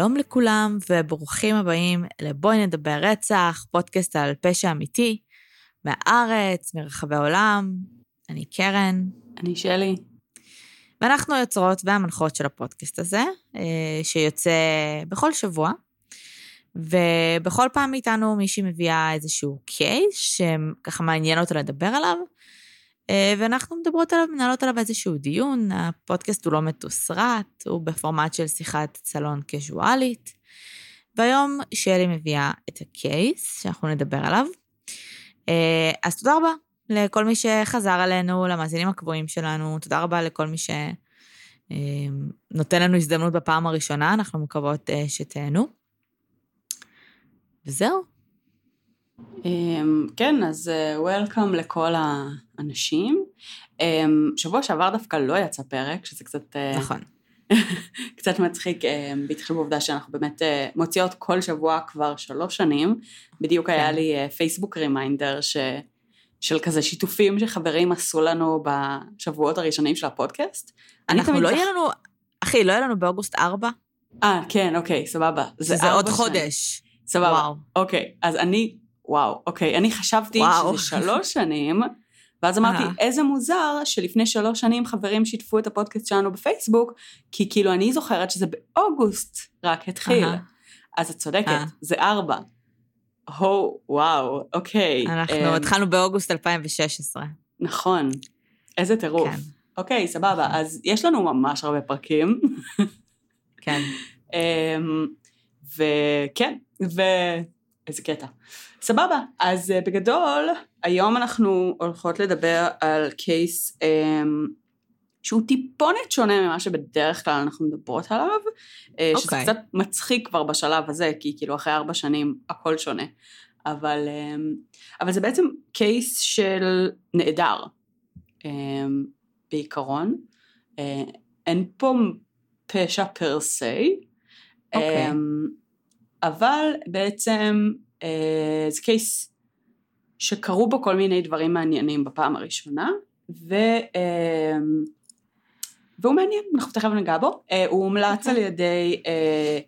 שלום לכולם וברוכים הבאים לבואי נדבר רצח, פודקאסט על פשע אמיתי, מהארץ, מרחבי העולם. אני קרן. אני שלי. ואנחנו היוצרות והמנחות של הפודקאסט הזה, אה, שיוצא בכל שבוע, ובכל פעם מאיתנו מישהי מביאה איזשהו קייס שככה מעניין אותה לדבר עליו, ואנחנו מדברות עליו, מנהלות עליו איזשהו דיון, הפודקאסט הוא לא מתוסרט, הוא בפורמט של שיחת סלון קזואלית. והיום שלי מביאה את הקייס שאנחנו נדבר עליו. אה, אז תודה רבה לכל מי שחזר אלינו, למאזינים הקבועים שלנו, תודה רבה לכל מי שנותן לנו הזדמנות בפעם הראשונה, אנחנו מקוות אה, שתהנו. וזהו. אמ, כן, אז וולקאם לכל האנשים. אמ, שבוע שעבר דווקא לא יצא פרק, שזה קצת... אה, נכון. קצת מצחיק, בהתחיל בעובדה שאנחנו באמת אה, מוציאות כל שבוע כבר שלוש שנים. בדיוק כן. היה לי פייסבוק reminder ש... של כזה שיתופים שחברים עשו לנו בשבועות הראשונים של הפודקאסט. אנחנו לא יהיה לנו, אחי, לא יהיה לנו באוגוסט ארבע? אה, כן, אוקיי, סבבה. זה, זה עוד חודש. סבבה. וואו. אוקיי, אז אני, וואו, אוקיי, אני חשבתי וואו. שזה שלוש שנים, ואז אמרתי, איזה מוזר שלפני שלוש שנים חברים שיתפו את הפודקאסט שלנו בפייסבוק, כי כאילו אני זוכרת שזה באוגוסט רק התחיל. אז את צודקת, זה ארבע. הו, וואו, אוקיי. אנחנו um, התחלנו באוגוסט 2016. נכון, איזה טירוף. כן. אוקיי, סבבה, נכון. אז יש לנו ממש הרבה פרקים. כן. um, וכן, ואיזה קטע. סבבה, אז uh, בגדול, היום אנחנו הולכות לדבר על קייס um, שהוא טיפונת שונה ממה שבדרך כלל אנחנו מדברות עליו, okay. אה, שזה אוקיי. קצת מצחיק כבר בשלב הזה, כי כאילו אחרי ארבע שנים הכל שונה. אבל, אמ, אבל זה בעצם קייס של נעדר, אמ, בעיקרון. אה, אין פה פשע פר סי, okay. אוקיי. אבל בעצם אה, זה קייס שקרו בו כל מיני דברים מעניינים בפעם הראשונה, ו... והוא מעניין, אנחנו תכף ניגע בו. Uh, הוא הומלץ okay. על ידי uh,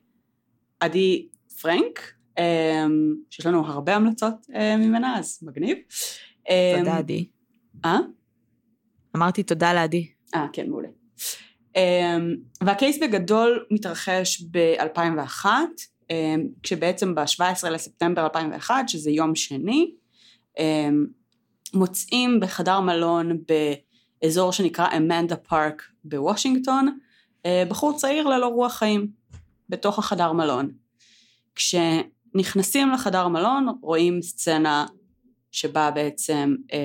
עדי פרנק, um, שיש לנו הרבה המלצות uh, ממנה, אז מגניב. תודה עדי. אה? אמרתי תודה לעדי. אה, כן, מעולה. Um, והקייס בגדול מתרחש ב-2001, um, כשבעצם ב-17 לספטמבר 2001, שזה יום שני, um, מוצאים בחדר מלון ב... אזור שנקרא אמנדה פארק בוושינגטון, אה, בחור צעיר ללא רוח חיים, בתוך החדר מלון. כשנכנסים לחדר מלון רואים סצנה שבה בעצם אה,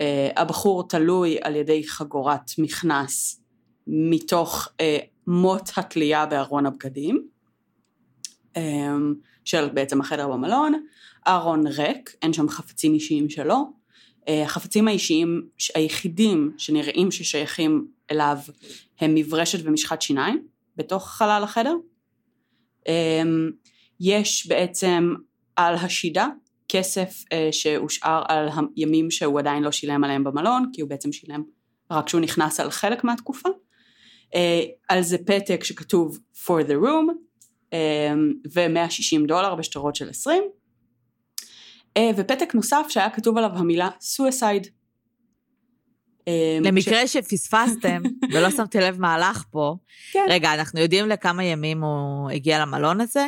אה, הבחור תלוי על ידי חגורת מכנס מתוך אה, מוט התלייה בארון הבגדים של בעצם החדר במלון, ארון ריק, אין שם חפצים אישיים שלו, אה, החפצים האישיים היחידים שנראים ששייכים אליו הם מברשת ומשחת שיניים בתוך חלל החדר. אמ, יש בעצם על השידה כסף אה, שהושאר על הימים שהוא עדיין לא שילם עליהם במלון, כי הוא בעצם שילם רק כשהוא נכנס על חלק מהתקופה. אה, על זה פתק שכתוב for the room אמ, ו-160 דולר בשטרות של 20. אה, ופתק נוסף שהיה כתוב עליו המילה suicide. אה, למקרה ש... שפספסתם ולא שמתי לב מה הלך פה, כן. רגע, אנחנו יודעים לכמה ימים הוא הגיע למלון הזה?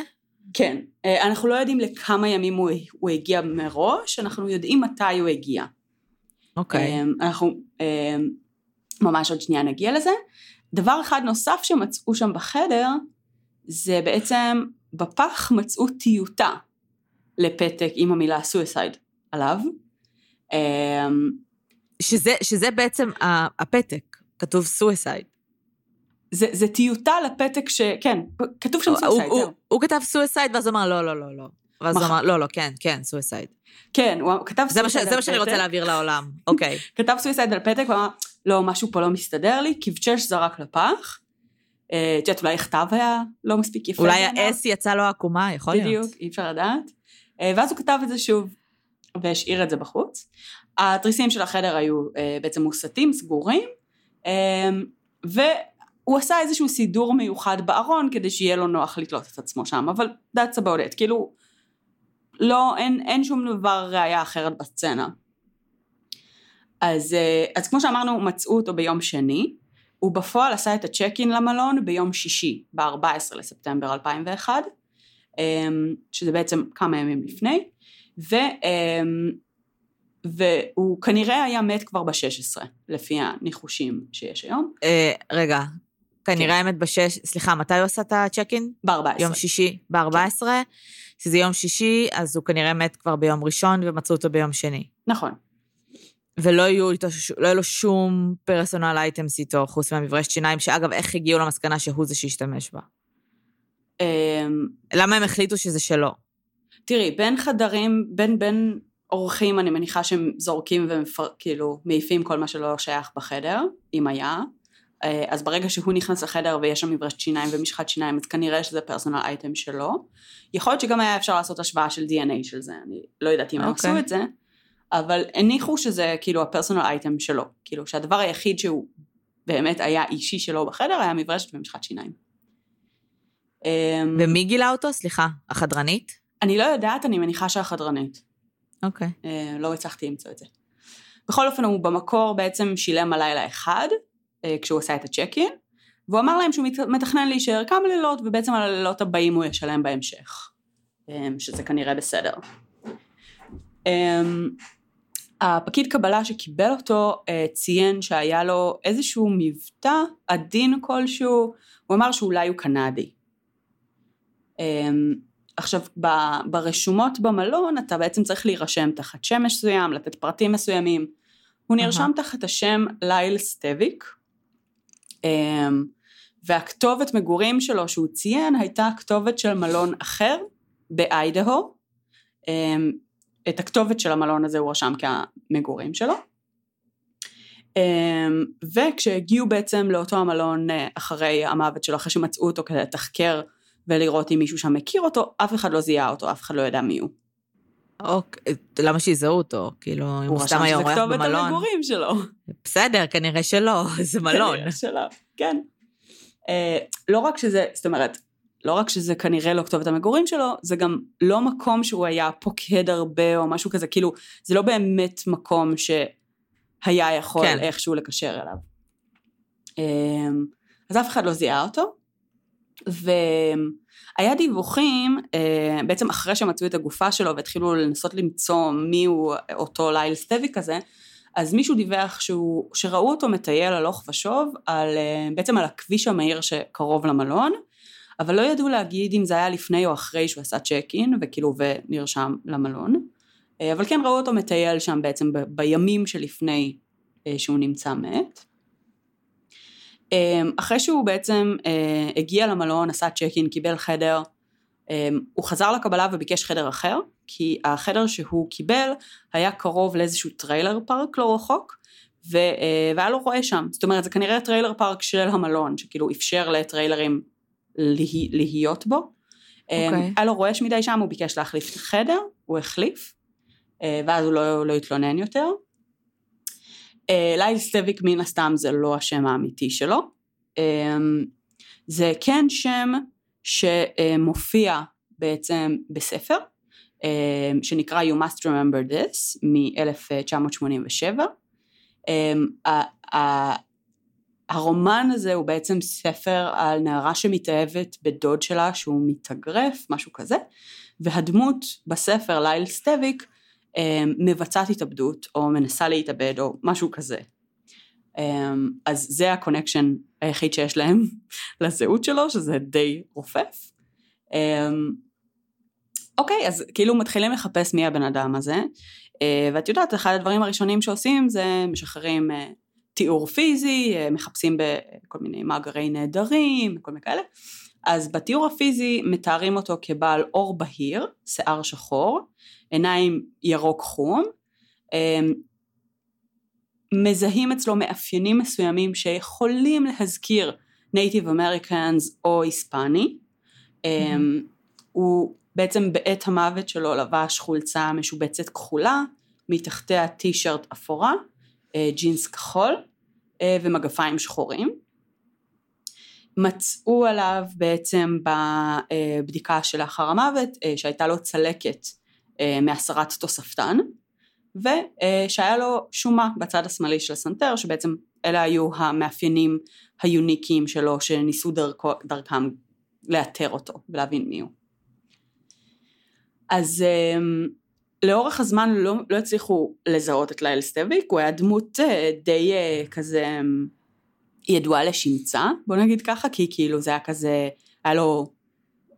כן, אה, אנחנו לא יודעים לכמה ימים הוא, הוא הגיע מראש, אנחנו יודעים מתי הוא הגיע. אוקיי. אנחנו ממש עוד שנייה נגיע לזה. דבר אחד נוסף שמצאו שם בחדר, זה בעצם בפח מצאו טיוטה לפתק עם המילה suicide עליו. אמ, שזה, שזה בעצם הפתק, כתוב suicide. זה, זה טיוטה לפתק ש... כן, כתוב שם הוא, זהו. הוא, הוא כתב suicide ואז הוא אמר לא, לא, לא, לא. ואז הוא אמר, לא, לא, כן, כן, suicide. כן, הוא כתב suicide על פתק. זה מה שאני רוצה להעביר לעולם, אוקיי. כתב suicide על פתק ואמר, לא, משהו פה לא מסתדר לי, כבצ'ש זרק לפח. אה, את יודעת, אולי הכתב היה לא מספיק יפה. אולי ה-S יצא לו עקומה, יכול להיות. בדיוק, אי אפשר לדעת. אה, ואז הוא כתב את זה שוב והשאיר את זה בחוץ. התריסים של החדר היו אה, בעצם מוסתים, סגורים, אה, הוא עשה איזשהו סידור מיוחד בארון כדי שיהיה לו נוח לתלות את עצמו שם, אבל that's about it, כאילו, לא, אין, אין שום דבר ראייה אחרת בסצנה. אז, אז כמו שאמרנו, מצאו אותו ביום שני, הוא בפועל עשה את הצ'ק אין למלון ביום שישי, ב-14 לספטמבר 2001, אמ, שזה בעצם כמה ימים לפני, ו, והוא כנראה היה מת כבר ב-16, לפי הניחושים שיש היום. אה, רגע, כנראה האמת בשש, סליחה, מתי הוא עשה את הצ'ק אין? ב-14. יום שישי, ב-14, שזה יום שישי, אז הוא כנראה מת כבר ביום ראשון ומצאו אותו ביום שני. נכון. ולא יהיו איתו, לא יהיו לו שום פרסונל אייטמס איתו, חוץ מהמברשת שיניים, שאגב, איך הגיעו למסקנה שהוא זה שהשתמש בה? אמ, למה הם החליטו שזה שלו? תראי, בין חדרים, בין בין אורחים, אני מניחה שהם זורקים וכאילו מעיפים כל מה שלא שייך בחדר, אם היה. אה, אז ברגע שהוא נכנס לחדר ויש שם מברשת שיניים ומשחת שיניים, אז כנראה שזה פרסונל אייטם שלו. יכול להיות שגם היה אפשר לעשות השוואה של DNA של זה, אני לא יודעת אם הם אוקיי. עשו את זה, אבל הניחו שזה כאילו הפרסונל אייטם שלו. כאילו שהדבר היחיד שהוא באמת היה אישי שלו בחדר היה מברשת ומשחת שיניים. אמ, ומי גילה אותו? סליחה, החדרנית? אני לא יודעת, אני מניחה שהחדרנית. אוקיי. אה, לא הצלחתי למצוא את זה. בכל אופן הוא במקור בעצם שילם הלילה אחד, אה, כשהוא עשה את הצ'ק-אין, והוא אמר להם שהוא מת- מתכנן להישאר כמה לילות, ובעצם על הלילות הבאים הוא ישלם בהמשך, אה, שזה כנראה בסדר. אה, הפקיד קבלה שקיבל אותו אה, ציין שהיה לו איזשהו מבטא עדין כלשהו, הוא אמר שאולי הוא קנדי. אה, עכשיו, ברשומות במלון אתה בעצם צריך להירשם תחת שם מסוים, לתת פרטים מסוימים. הוא נרשם אהה. תחת השם ליל סטביק, אמ, והכתובת מגורים שלו שהוא ציין הייתה כתובת של מלון אחר באיידהו. את הכתובת של המלון הזה הוא רשם כמגורים שלו. אמ, וכשהגיעו בעצם לאותו המלון אה, אחרי המוות שלו, אחרי שמצאו אותו כדי לתחקר ולראות אם מישהו שם מכיר אותו, אף אחד לא זיהה אותו, אף אחד לא ידע מי הוא. אוקיי, למה שיזהו אותו? כאילו, אם הוא הוא סתם רשם היה שזה אורח כתובת במלון. המגורים שלו. בסדר, כנראה שלא, זה מלון. כנראה שלא, כן. אה, לא רק שזה, זאת אומרת, לא רק שזה כנראה לא כתובת המגורים שלו, זה גם לא מקום שהוא היה פוקד הרבה או משהו כזה, כאילו, זה לא באמת מקום שהיה יכול כן. איכשהו לקשר אליו. אה, אז אף אחד לא זיהה אותו, והיה דיווחים, אה, בעצם אחרי שמצאו את הגופה שלו והתחילו לנסות למצוא מי הוא אותו ליל סטביק הזה, אז מישהו דיווח שהוא, שראו אותו מטייל הלוך ושוב על, אה, בעצם על הכביש המהיר שקרוב למלון, אבל לא ידעו להגיד אם זה היה לפני או אחרי שהוא עשה צ'ק אין וכאילו ונרשם למלון, אה, אבל כן ראו אותו מטייל שם בעצם ב- בימים שלפני אה, שהוא נמצא מת. אה, אחרי שהוא בעצם הגיע למלון, עשה check in, קיבל חדר, הוא חזר לקבלה וביקש חדר אחר, כי החדר שהוא קיבל היה קרוב לאיזשהו trailer park לא רחוק, והיה לו רועש שם. זאת אומרת, זה כנראה trailer park של המלון, שכאילו אפשר לטריילרים לה, להיות בו. אה, אוקיי. היה לו רועש מדי שם, הוא ביקש להחליף את החדר, הוא החליף, אה, ואז הוא לא, לא התלונן יותר. אה, ליל סטביק מן הסתם זה לא השם האמיתי שלו. אה, זה כן שם שמופיע בעצם בספר, אה, שנקרא You Must Remember This מ-1987. הרומן הזה הוא בעצם ספר על נערה שמתאהבת בדוד שלה שהוא מתאגרף, משהו כזה, והדמות בספר, ליל סטביק, אה, מבצעת התאבדות או מנסה להתאבד או משהו כזה. אה, אז זה ה connection היחיד שיש להם לזהות שלו, שזה די רופף. אה, אוקיי, אז כאילו מתחילים לחפש מי הבן אדם הזה, אה, ואת יודעת, אחד הדברים הראשונים שעושים זה משחררים אה, תיאור פיזי, אה, מחפשים בכל מיני מאגרי נעדרים, כל מיני כאלה. אז בתיאור הפיזי מתארים אותו כבעל עור בהיר, שיער שחור, עיניים ירוק חום, אה, מזהים אצלו מאפיינים מסוימים שיכולים להזכיר נייטיב אמריקאנס או היספני. אה, הוא בעצם בעת המוות שלו לבש חולצה משובצת כחולה, מתחתיה טישרט אפורה, ג'ינס כחול אה, ומגפיים שחורים. מצאו עליו בעצם בבדיקה שלאחר המוות שהייתה לו צלקת מהסרת תוספתן ושהיה לו שומה בצד השמאלי של הסנטר שבעצם אלה היו המאפיינים היוניקיים שלו שניסו דרכו, דרכם לאתר אותו ולהבין מי הוא. אז לאורך הזמן לא, לא הצליחו לזהות את ליל סטביק, הוא היה דמות uh, די uh, כזה um, ידועה לשמצה, בוא נגיד ככה, כי כאילו זה היה כזה, היה לו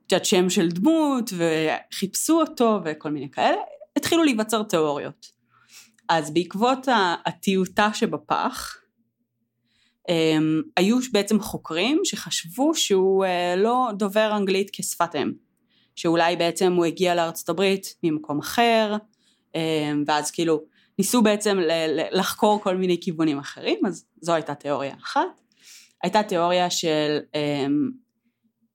קצת שם של דמות וחיפשו אותו וכל מיני כאלה, התחילו להיווצר תיאוריות. אז בעקבות הטיוטה שבפח, um, היו בעצם חוקרים שחשבו שהוא uh, לא דובר אנגלית כשפת אם, שאולי בעצם הוא הגיע לארצות הברית ממקום אחר, um, ואז כאילו ניסו בעצם לחקור כל מיני כיוונים אחרים, אז זו הייתה תיאוריה אחת. הייתה תיאוריה של, um,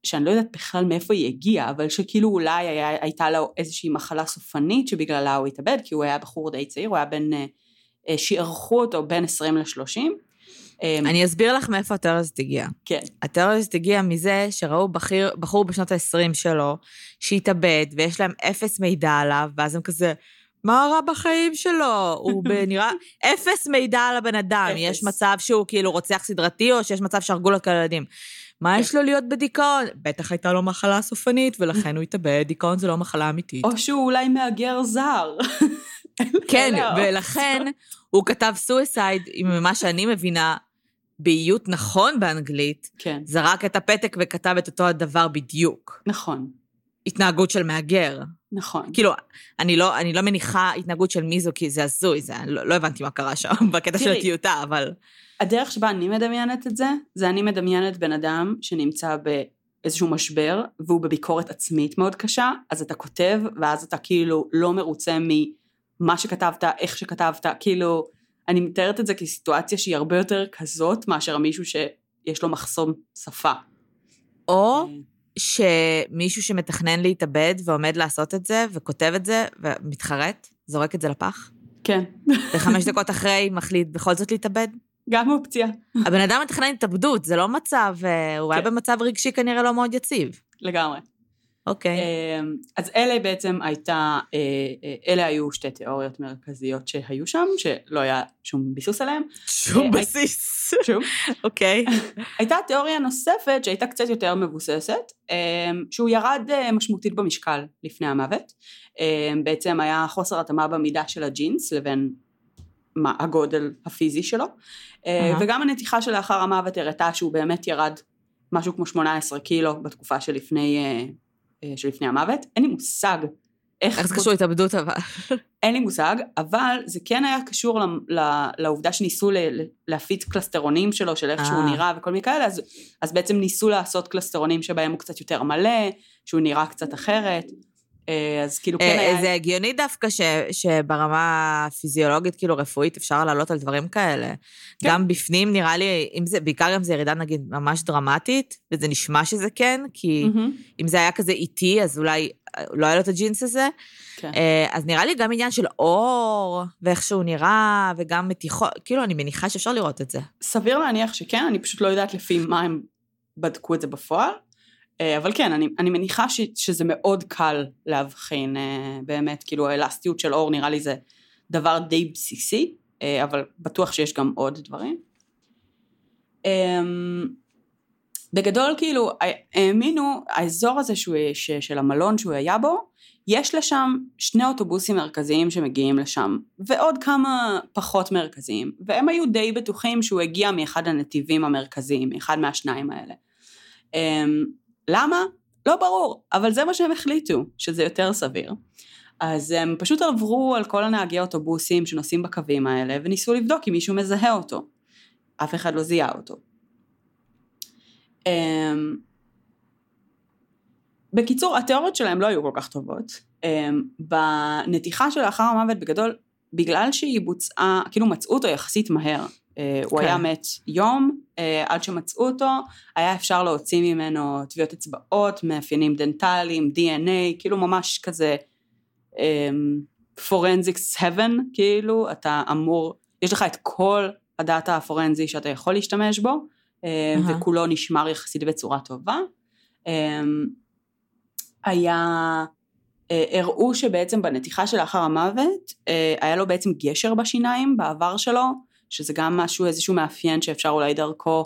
שאני לא יודעת בכלל מאיפה היא הגיעה, אבל שכאילו אולי היה, הייתה לו איזושהי מחלה סופנית שבגללה הוא התאבד, כי הוא היה בחור די צעיר, הוא היה בן, uh, שערכו אותו בין 20 ל-30. אמ, אני אסביר לך מאיפה הזאת הגיעה. כן. הזאת הגיעה מזה שראו בחיר, בחור בשנות ה-20 שלו, שהתאבד, ויש להם אפס מידע עליו, ואז הם כזה, מה רע בחיים שלו? הוא נראה... אפס מידע על הבן אדם. אפס. יש מצב שהוא כאילו רוצח סדרתי, או שיש מצב שהרגו לו את הילדים. מה יש לו להיות בדיכאון? בטח הייתה לו מחלה סופנית, ולכן הוא התאבד, דיכאון זה לא מחלה אמיתית. או שהוא אולי מהגר זר. כן, ולכן הוא כתב סויסייד, ממה שאני מבינה, באיות נכון באנגלית, כן. זרק את הפתק וכתב את אותו הדבר בדיוק. נכון. התנהגות של מהגר. נכון. כאילו, אני לא, אני לא מניחה התנהגות של מיזו, כי זה הזוי, זה, לא, לא הבנתי מה קרה שם בקטע של הטיוטה, אבל... הדרך שבה אני מדמיינת את זה, זה אני מדמיינת בן אדם שנמצא באיזשהו משבר, והוא בביקורת עצמית מאוד קשה, אז אתה כותב, ואז אתה כאילו לא מרוצה ממה שכתבת, איך שכתבת, כאילו... אני מתארת את זה כסיטואציה שהיא הרבה יותר כזאת מאשר מישהו שיש לו מחסום שפה. או אה. שמישהו שמתכנן להתאבד ועומד לעשות את זה וכותב את זה ומתחרט, זורק את זה לפח? כן. וחמש דקות אחרי מחליט בכל זאת להתאבד? גם אופציה. הבן אדם מתכנן התאבדות, זה לא מצב, אה, הוא כן. היה במצב רגשי כנראה לא מאוד יציב. לגמרי. אוקיי. אמ, אז אלה בעצם הייתה, אה, אה, אלה היו שתי תיאוריות מרכזיות שהיו שם, שלא היה שום ביסוס עליהן. שום אה, בסיס. שום. אוקיי. הייתה תיאוריה נוספת שהייתה קצת יותר מבוססת, אמ, שהוא ירד משמעותית במשקל לפני המוות. אמ, בעצם היה חוסר התאמה במידה של הג'ינס לבין מה, הגודל הפיזי שלו, וגם הנתיחה שלאחר המוות הראתה שהוא באמת ירד משהו כמו 18 קילו בתקופה שלפני שלפני המוות, אין לי מושג איך... איך זה קשור להתאבדות אבל? אין לי מושג, אבל זה כן היה קשור לעובדה שניסו להפיץ קלסטרונים שלו, של איך שהוא אה. נראה וכל מיני כאלה, אז, אז בעצם ניסו לעשות קלסטרונים שבהם הוא קצת יותר מלא, שהוא נראה קצת אחרת. אה, אז כאילו כן היה... זה הגיוני דווקא ש, שברמה הפיזיולוגית, כאילו רפואית, אפשר לעלות על דברים כאלה. כן. גם בפנים נראה לי, אם זה, בעיקר אם זה ירידה נגיד ממש דרמטית, וזה נשמע שזה כן, כי mm-hmm. אם זה היה כזה איטי, אז אולי לא היה לו את הג'ינס הזה. כן. אה, אז נראה לי גם עניין של אור, ואיך שהוא נראה, וגם מתיחות, כאילו, אני מניחה שאפשר לראות את זה. סביר להניח שכן, אני פשוט לא יודעת לפי מה הם בדקו את זה בפועל. אה, אבל כן, אני, אני מניחה ש, שזה מאוד קל להבחין אה, באמת, כאילו האלסטיות של אור נראה לי זה דבר די בסיסי, אה, אבל בטוח שיש גם עוד דברים. אמ, בגדול כאילו האמינו, האזור הזה שהוא, ש, של המלון שהוא היה בו, יש לשם שני אוטובוסים מרכזיים שמגיעים לשם, ועוד כמה פחות מרכזיים, והם היו די בטוחים שהוא הגיע מאחד הנתיבים המרכזיים, מאחד מהשניים האלה. אמ, למה? לא ברור, אבל זה מה שהם החליטו, שזה יותר סביר. אז הם פשוט עברו על כל הנהגי אוטובוסים שנוסעים בקווים האלה, וניסו לבדוק אם מישהו מזהה אותו. אף אחד לא זיהה אותו. Um, בקיצור, התיאוריות שלהם לא היו כל כך טובות. Um, בנתיחה שלאחר המוות בגדול, בגלל שהיא בוצעה, כאילו מצאו אותו יחסית מהר, אה, הוא היה כן. מת יום, עד שמצאו אותו, היה אפשר להוציא ממנו טביעות אצבעות, מאפיינים דנטליים, DNA, כאילו ממש כזה פורנזיקס um, heaven, כאילו, אתה אמור, יש לך את כל הדאטה הפורנזי שאתה יכול להשתמש בו, אה, אהה. וכולו נשמר יחסית בצורה טובה. אה, היה, אה, הראו שבעצם בנתיחה שלאחר המוות, אה, היה לו בעצם גשר בשיניים בעבר שלו, שזה גם משהו, איזשהו מאפיין שאפשר אולי דרכו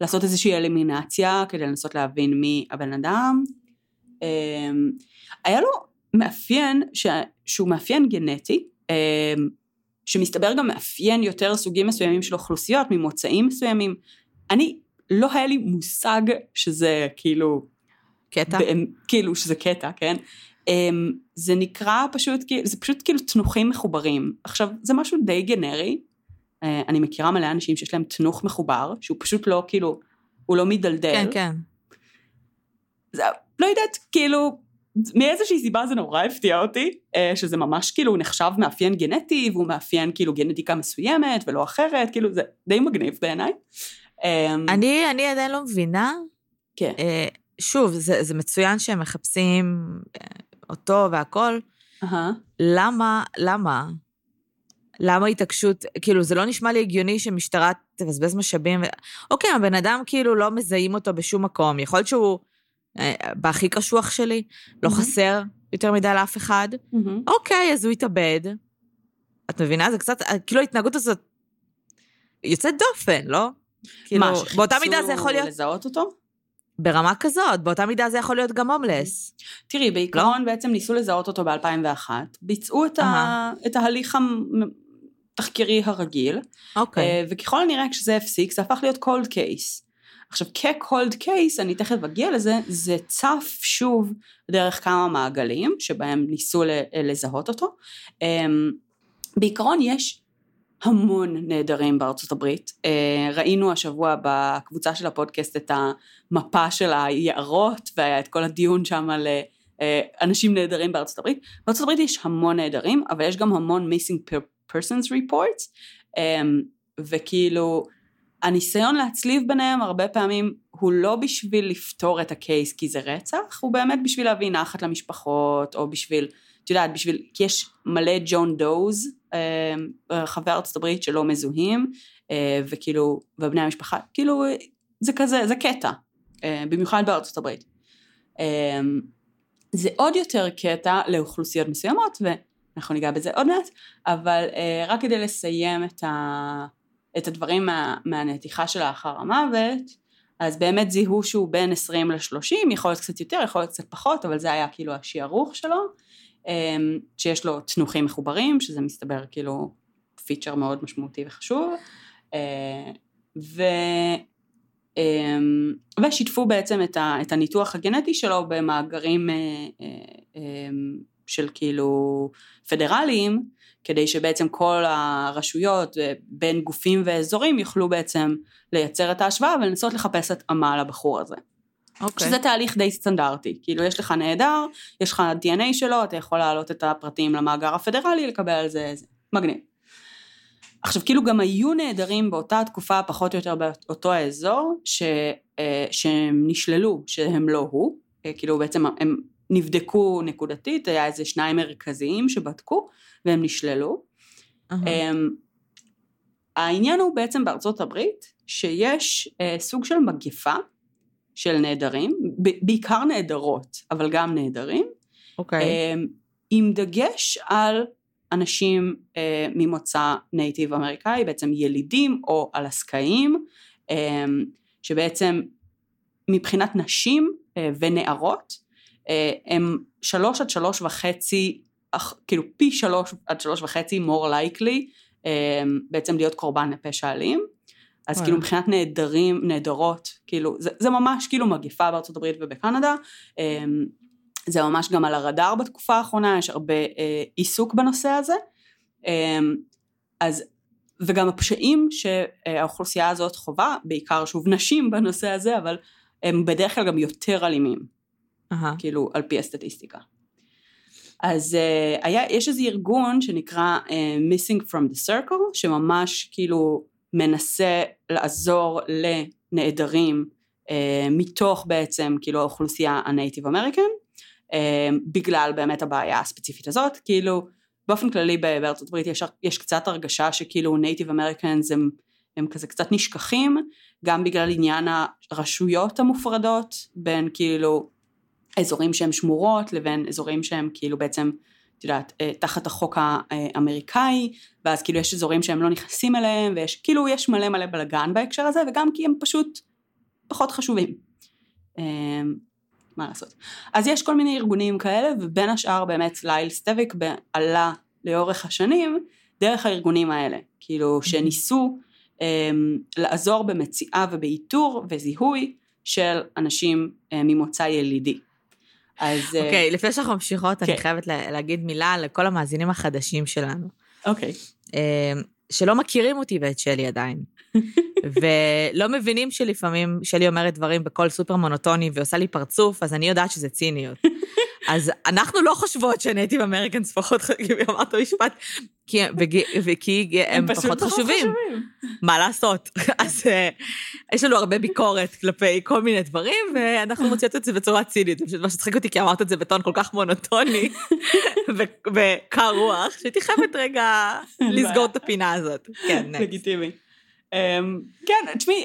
לעשות איזושהי אלימינציה כדי לנסות להבין מי הבן אדם. אה, היה לו מאפיין ש... שהוא מאפיין גנטי, אה, שמסתבר גם מאפיין יותר סוגים מסוימים של אוכלוסיות ממוצאים מסוימים. אני, לא היה לי מושג שזה כאילו, קטע? באמ- כאילו שזה קטע, כן? אמ, זה נקרא פשוט, זה פשוט כאילו תנוחים מחוברים. עכשיו, זה משהו די גנרי. אה, אני מכירה מלא אנשים שיש להם תנוך מחובר, שהוא פשוט לא כאילו, הוא לא מדלדל. כן, כן. זה, לא יודעת, כאילו, מאיזושהי סיבה זה נורא הפתיע אותי, אה, שזה ממש כאילו נחשב מאפיין גנטי, והוא מאפיין כאילו גנטיקה מסוימת ולא אחרת, כאילו זה די מגניב בעיניי. אה, אני, אני עדיין לא מבינה. כן. אה, שוב, זה, זה מצוין שהם מחפשים אותו והכל. אהה. למה, למה? למה התעקשות, כאילו, זה לא נשמע לי הגיוני שמשטרה תבזבז משאבים. ו... אוקיי, הבן אדם כאילו לא מזהים אותו בשום מקום. יכול להיות שהוא אה, בהכי קשוח שלי, לא מהמם. חסר יותר מדי לאף אחד. מהמם. אוקיי, אז הוא יתאבד. את מבינה? זה קצת, אה, כאילו ההתנהגות הזאת יוצאת דופן, לא? כאילו, מה, באותה מידה זה יכול להיות, לזהות אותו? ברמה כזאת, באותה מידה זה יכול להיות גם הומלס. תראי, בעיקרון בעצם ניסו לזהות אותו ב-2001, ביצעו את, ה... אהה. את ההליך התחקירי הרגיל, אוקיי. אה, וככל הנראה כשזה הפסיק זה הפך להיות cold case. עכשיו כ-cold case, אני תכף אגיע לזה, זה צף שוב דרך כמה מעגלים שבהם ניסו לזהות אותו. אמ, בעיקרון יש המון נעדרים בארצות הברית. אה, ראינו השבוע בקבוצה של הפודקאסט את המפה של היערות והיה את כל הדיון שם על אה, אנשים נעדרים בארצות הברית. בארצות הברית יש המון נעדרים, אבל יש גם המון missing persons reports, אמ, וכאילו הניסיון להצליב ביניהם הרבה פעמים הוא לא בשביל לפתור את הקייס כי זה רצח, הוא באמת בשביל להביא נחת למשפחות, או בשביל, את יודעת, בשביל, כי יש מלא ג'ון דוז אה, ברחבי ארצות הברית שלא מזוהים, אה, וכאילו, ובני המשפחה, כאילו, זה כזה, זה קטע, אה, במיוחד בארצות הברית. אה, זה עוד יותר קטע לאוכלוסיות מסוימות, ואנחנו ניגע בזה עוד מעט, אבל אה, רק כדי לסיים את, ה, את הדברים מה, מהנתיחה שלאחר המוות, אז באמת זיהו שהוא בין 20 ל-30, יכול להיות קצת יותר, יכול להיות קצת פחות, אבל זה היה כאילו השיערוך שלו, אה, שיש לו תנוחים מחוברים, שזה מסתבר כאילו פיצ'ר מאוד משמעותי וחשוב, אה, ו... ושיתפו בעצם את, הניתוח הגנטי שלו במאגרים של כאילו פדרליים, כדי שבעצם כל הרשויות אה, בין גופים ואזורים יוכלו בעצם לייצר את ההשוואה ולנסות לחפש התאמה לבחור הזה. אוקיי. שזה תהליך די סטנדרטי, כאילו יש לך נעדר, יש לך DNA שלו, אתה יכול להעלות את הפרטים למאגר הפדרלי, לקבל על זה, זה מגניב. עכשיו כאילו גם היו נעדרים באותה תקופה פחות או יותר באותו האזור ש, אה, שהם נשללו שהם לא הוא, אה, כאילו בעצם הם נבדקו נקודתית, היה איזה שניים מרכזיים שבדקו והם נשללו. אמ, העניין הוא בעצם בארצות הברית שיש אה, סוג של מגפה של נעדרים, ב- בעיקר נעדרות, אבל גם נעדרים, אוקיי. אמ, עם דגש על אנשים אה, ממוצא נייטיב אמריקאי, בעצם ילידים או אלסקאים, אמ, שבעצם מבחינת נשים אה, ונערות, אה, הם שלוש עד שלוש וחצי, כאילו פי שלוש עד שלוש וחצי more likely אה, בעצם להיות קורבן לפשע אלים. אז. כאילו מבחינת נעדרים, נעדרות, כאילו זה, זה ממש כאילו מגיפה בארצות הברית ובקנדה. אה, זה ממש גם על הרדאר בתקופה האחרונה, יש הרבה אה, עיסוק בנושא הזה. אה, אז, וגם הפשעים שהאוכלוסייה הזאת חווה, בעיקר שוב נשים בנושא הזה, אבל הם בדרך כלל גם יותר אלימים. אהה. כאילו על פי הסטטיסטיקה. אז uh, היה, יש איזה ארגון שנקרא uh, Missing from the Circle, שממש כאילו מנסה לעזור לנעדרים uh, מתוך בעצם כאילו האוכלוסייה הנייטיב אמריקן, uh, בגלל באמת הבעיה הספציפית הזאת, כאילו באופן כללי בארצות הברית יש, יש קצת הרגשה שכאילו נייטיב אמריקנס הם, הם כזה קצת נשכחים, גם בגלל עניין הרשויות המופרדות, בין כאילו אזורים שהם שמורות לבין אזורים שהם כאילו בעצם, את יודעת, אה, תחת החוק האמריקאי, ואז כאילו יש אזורים שהם לא נכנסים אליהם, ויש כאילו יש מלא מלא בלאגן בהקשר הזה, וגם כי הם פשוט פחות חשובים. אמ, מה לעשות. אז יש כל מיני ארגונים כאלה, ובין השאר באמת ליל סטביק עלה לאורך השנים דרך הארגונים האלה, כאילו שניסו um, לעזור במציאה ובאיתור וזיהוי של אנשים um, ממוצא ילידי. אז... אה, אוקיי, okay, לפני שאנחנו ממשיכות, okay. אני כן. חייבת להגיד מילה לכל המאזינים החדשים שלנו. אוקיי. Okay. Um, שלא מכירים אותי ואת שלי עדיין. ולא מבינים שלפעמים שלי אומרת דברים בקול סופר מונוטוני ועושה לי פרצוף, אז אני יודעת שזה ציניות. אז אנחנו לא חושבות שנייטיב אמריקאנס פחות חשובים, אמרת משפט, וכי הם, הם פחות חשובים. מה לעשות? אז uh, יש לנו הרבה ביקורת כלפי כל מיני דברים, ואנחנו מוציאות את זה בצורה צינית. זה פשוט מה שצחיק אותי, כי אמרת את זה בטון כל כך מונוטוני וקר רוח, שהייתי חייבת רגע לסגור את הפינה הזאת. כן. לגיטימי. אמ, כן, תשמעי,